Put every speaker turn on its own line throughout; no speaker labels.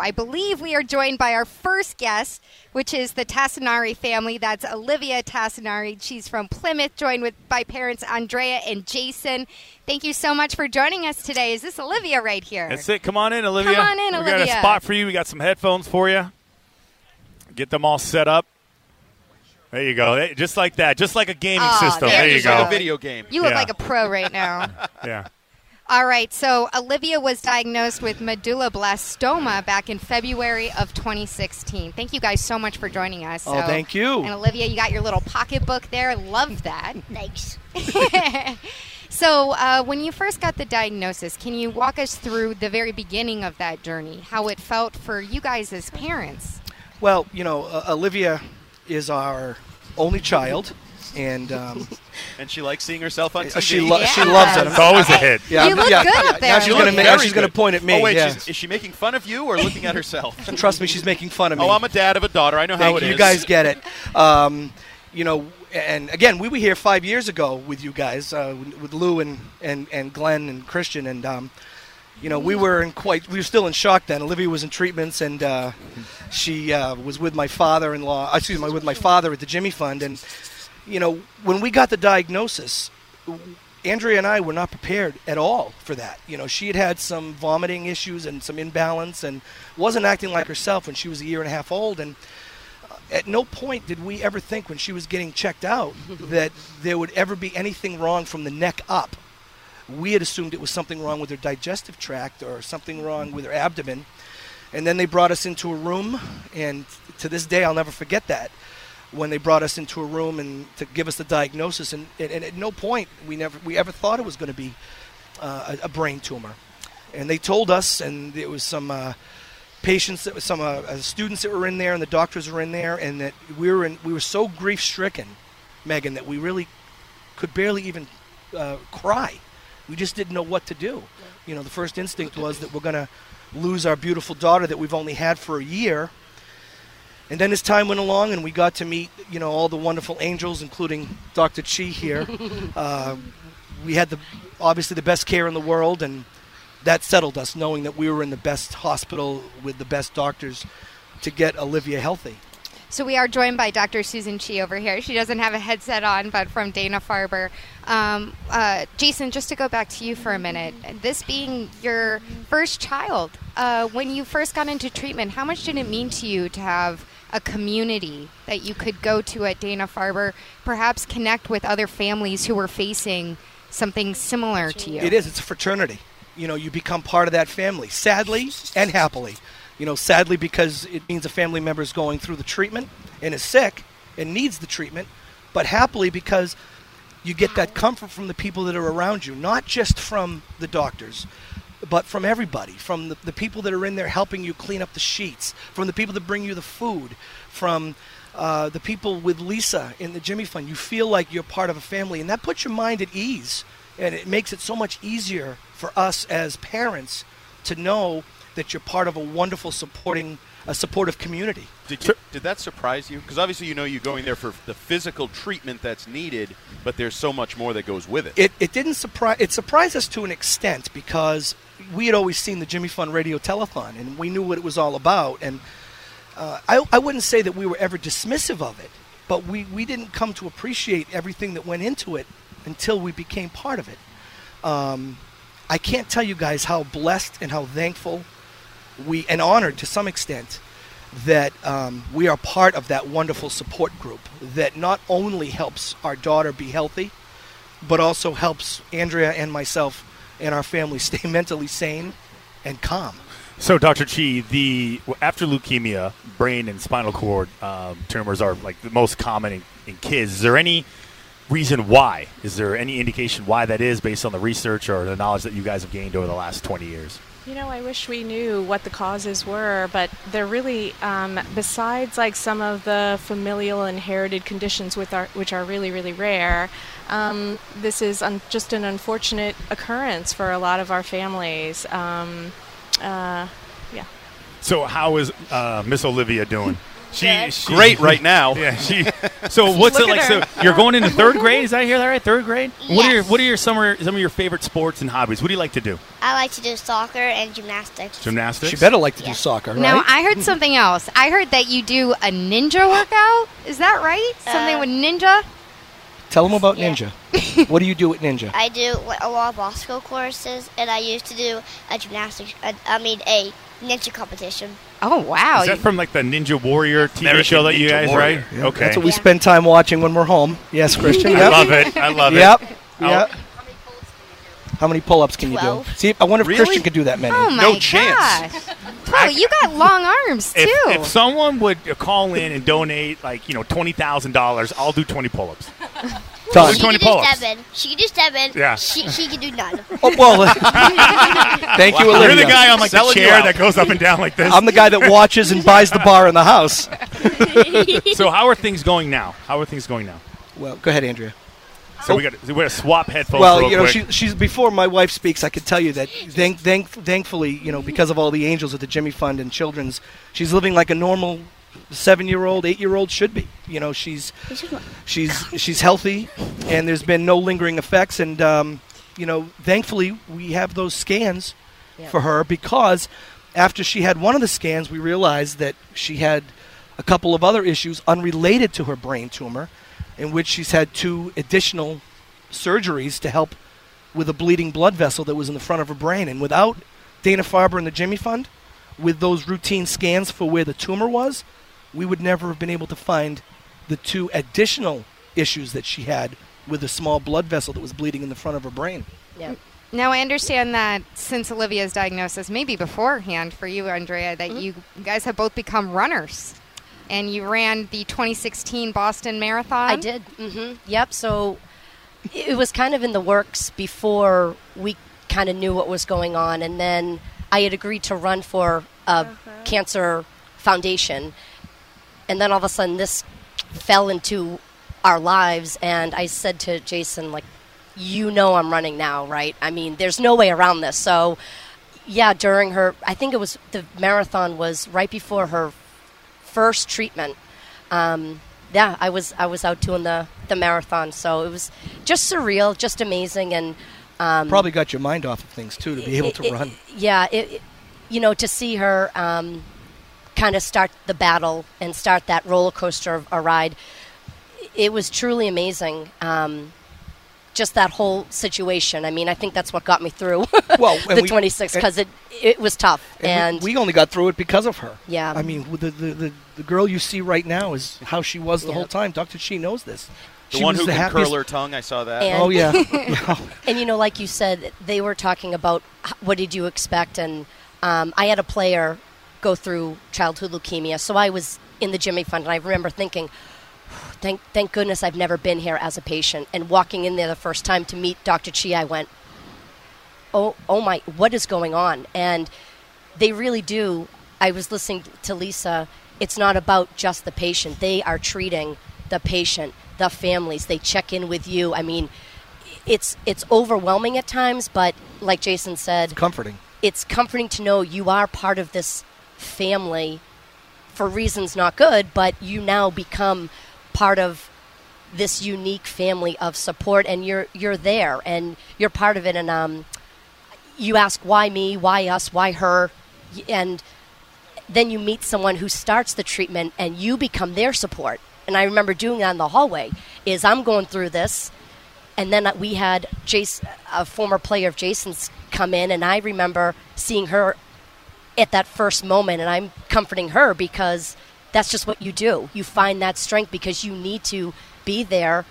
I believe we are joined by our first guest, which is the Tassinari family. That's Olivia Tassinari. She's from Plymouth, joined with by parents Andrea and Jason. Thank you so much for joining us today. Is this Olivia right here?
That's it. Come on in, Olivia.
Come on in,
we got a spot for you. We got some headphones for you. Get them all set up. There you go. Just like that. Just like a gaming
Aw,
system.
there
There
you
you
go.
go.
like a video game.
You look
Yeah.
like a pro right now.
Yeah.
All right, so Olivia was diagnosed with medulloblastoma back in February of 2016. Thank you guys so much for joining us.
Oh,
So-
thank you.
And Olivia, you got your little pocketbook there. Love that.
Thanks.
So, uh, when you first got the diagnosis, can you walk us through the very beginning of that journey? How it felt for you guys as parents?
Well, you know, uh, Olivia is our only child, and um,
And she likes seeing herself on
uh,
TV.
she lo- she loves it.
It's always a hit.
Yeah,
You look
yeah,
good
yeah.
up there.
Now she's gonna make, now she's gonna point at me.
Oh wait,
yeah.
she's, is she making fun of you or looking at herself?
Trust me, she's making fun of me.
oh, I'm a dad of a daughter. I know how
Thank
it
you.
is.
You guys get it. Um, you know, and again, we were here five years ago with you guys, uh, with Lou and, and, and Glenn and Christian, and um, you know, we were in quite, we were still in shock then. Olivia was in treatments, and uh, she uh, was with my father-in-law. Excuse me, with my father at the Jimmy Fund, and you know, when we got the diagnosis, Andrea and I were not prepared at all for that. You know, she had had some vomiting issues and some imbalance, and wasn't acting like herself when she was a year and a half old, and uh, at no point did we ever think when she was getting checked out that there would ever be anything wrong from the neck up. We had assumed it was something wrong with her digestive tract or something wrong with her abdomen. And then they brought us into a room, and to this day, I'll never forget that. When they brought us into a room and to give us the diagnosis, and, and, and at no point we never we ever thought it was going to be uh, a, a brain tumor. And they told us, and it was some uh, patients that some uh, uh, students that were in there and the doctors were in there and that we were in we were so grief stricken megan that we really could barely even uh, cry we just didn't know what to do you know the first instinct was that we're going to lose our beautiful daughter that we've only had for a year and then as time went along and we got to meet you know all the wonderful angels including dr chi here uh, we had the obviously the best care in the world and that settled us knowing that we were in the best hospital with the best doctors to get Olivia healthy.
So we are joined by Dr. Susan Chi over here. She doesn't have a headset on, but from Dana Farber. Um, uh, Jason, just to go back to you for a minute, this being your first child, uh, when you first got into treatment, how much did it mean to you to have a community that you could go to at Dana Farber, perhaps connect with other families who were facing something similar to you?
It is. It's a fraternity. You know, you become part of that family, sadly and happily. You know, sadly because it means a family member is going through the treatment and is sick and needs the treatment, but happily because you get that comfort from the people that are around you, not just from the doctors, but from everybody, from the, the people that are in there helping you clean up the sheets, from the people that bring you the food, from uh, the people with Lisa in the Jimmy Fund. You feel like you're part of a family, and that puts your mind at ease, and it makes it so much easier for us as parents to know that you're part of a wonderful supporting a supportive community.
Did, you, did that surprise you? Because obviously you know you're going there for the physical treatment that's needed, but there's so much more that goes with it.
It, it didn't surprise it surprised us to an extent because we had always seen the Jimmy Fund radio telethon and we knew what it was all about and uh, I, I wouldn't say that we were ever dismissive of it but we, we didn't come to appreciate everything that went into it until we became part of it. Um, I can't tell you guys how blessed and how thankful we and honored to some extent that um, we are part of that wonderful support group that not only helps our daughter be healthy, but also helps Andrea and myself and our family stay mentally sane and calm.
So, Dr. Chi, the after leukemia, brain and spinal cord um, tumors are like the most common in, in kids. Is there any reason why? Is there any indication why that is based on the research or the knowledge that you guys have gained over the last 20 years?
You know, I wish we knew what the causes were, but they're really, um, besides like some of the familial inherited conditions with our, which are really, really rare, um, this is un- just an unfortunate occurrence for a lot of our families. Um, uh, yeah.
So how is uh, Miss Olivia doing? She, she-
Great right now.
Yeah, she. So what's
Look
it like?
at
So you're going into third grade? Is I hear that right? Third grade. What are your What are your summer some of your favorite sports and hobbies? What do you like to do?
I like to do soccer and gymnastics.
Gymnastics.
She better like to do
Yeah.
soccer,
Now
right?
I heard something else. I heard that you do a ninja workout. Is that right? Something
Uh,
with ninja?
Tell them about
Yeah.
Ninja. what do you do with Ninja?
I do a lot of obstacle courses, and I used to do a gymnastics. I mean, a ninja competition.
Oh wow!
Is that from like the Ninja Warrior TV
American
show that you guys
Warrior.
right? Okay.
That's what we
Yeah.
spend time watching when we're home. Yes, Christian.
I love it. I love
Yep.
it.
Yep. Yep. How many pull-ups can you do?
Twelve.
See, I wonder if
Really?
Christian could do that many.
oh my
No chance.
gosh! Bro, you got long arms too.
If, if someone would uh, call in and donate like you know twenty thousand dollars, I'll do twenty pull-ups.
Done.
She
20
can do
pull-ups.
seven. She can do seven.
Yeah.
She, she can do none.
Oh, well, thank you, Olivia.
You're the guy on like the
Selling you
chair
out.
that goes up and down like this.
I'm the guy that watches and buys the bar in the house.
so how are things going now? How are things going now?
Well, go ahead, Andrea.
So we got we got to swap headphones.
well,
real
you know,
quick.
she, she's before my wife speaks. I could tell you that, thank, thank, thankfully, you know, because of all the angels at the Jimmy Fund and Children's, she's living like a normal seven-year-old, eight-year-old should be. You know, she's she's she's healthy, and there's been no lingering effects. And um, you know, thankfully, we have those scans for her because after she had one of the scans, we realized that she had a couple of other issues unrelated to her brain tumor, in which she's had two additional surgeries to help with a bleeding blood vessel that was in the front of her brain. And without Dana Farber and the Jimmy Fund, with those routine scans for where the tumor was, we would never have been able to find the two additional issues that she had with a small blood vessel that was bleeding in the front of her brain.
Yeah.
Now I understand that since Olivia's diagnosis, maybe beforehand for you, Andrea, that you guys have both become runners, and you ran the 2016 Boston Marathon.
I did. hmm Yep. So it it was kind of in the works before we kind of knew what was going on, and then I had agreed to run for a cancer foundation, and then all of a sudden this fell into our lives, and I said to Jason, like, you know, I'm running now, right? I mean, there's no way around this. So. Yeah, during her, I think it was the marathon was right before her first treatment. Um, yeah, I was I was out doing the the marathon, so it was just surreal, just amazing, and um,
Probably got your mind off of things too to be able to
it-
run.
Yeah, it, it- you know, to see her um, kind of start the battle and start that roller coaster of a ride, it was truly amazing. Um, just that whole situation. I mean, I think that's what got me through
Well,
the
we-
26 because it it was tough.
And,
And,
we, we only got through it because of her.
Yeah.
I mean, the, the, the, the girl you see right now is how she was the
Yeah.
whole time. Dr. Chi knows this.
The
she
one who
the
can
happiest.
curl her tongue, I saw that.
And-
Oh, yeah.
And you know, like you said, they were talking about what did you expect, and um, I had a player go through childhood leukemia, so I was in the Jimmy Fund, and I remember thinking, thank thank goodness I've never been here as a patient. And walking in there the first time to meet Dr. Chi, I went, oh oh my, what is going on? And they really do. I was listening to Lisa. It's not about just the patient. They are treating the patient, the families. They check in with you. I mean, it's it's overwhelming at times, but like Jason said,
Comforting.
it's comforting to know you are part of this family for reasons not good, but you now become part of this unique family of support, and you're you're there and you're part of it. And um, you ask why me, why us, why her, and then you meet someone who starts the treatment, and you become their support. And I remember doing that in the hallway. Is I'm going through this, and then we had Jason, a former player of Jason's, come in, and I remember seeing her at that first moment, and I'm comforting her because that's just what you do. You find that strength because you need to be there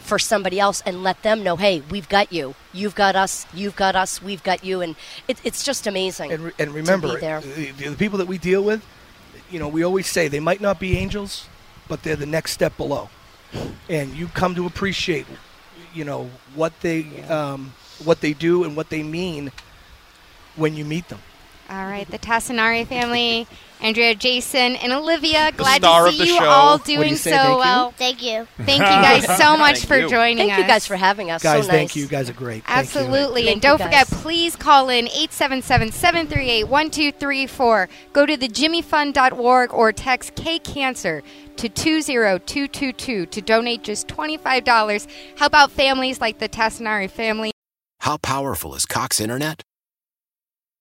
for somebody else and let them know, hey, we've got you. You've got us. You've got us. We've got you. And it, it's just amazing.
And, re- and remember,
to be there.
The, the people that we deal with, you know, we always say they might not be angels, but they're the next step below. And you come to appreciate, you know, what they um, what they do and what they mean when you meet them.
All right, the Tassinari family, Andrea, Jason, and Olivia. Glad to see you
show.
all
What do
you
doing
say,
so
thank you?
well.
Thank you.
Thank you guys so much for
you.
joining
Thank
us.
Thank you guys for having us.
Guys,
so
thank
nice.
you. You guys are great. Thank you.
Absolutely.
Thank
and don't forget, please call in 877-738-1234. Go to thejimmyfund.org or text K-Cancer to 20222 to donate just $25. Help out families like the Tassinari family.
How powerful is Cox Internet?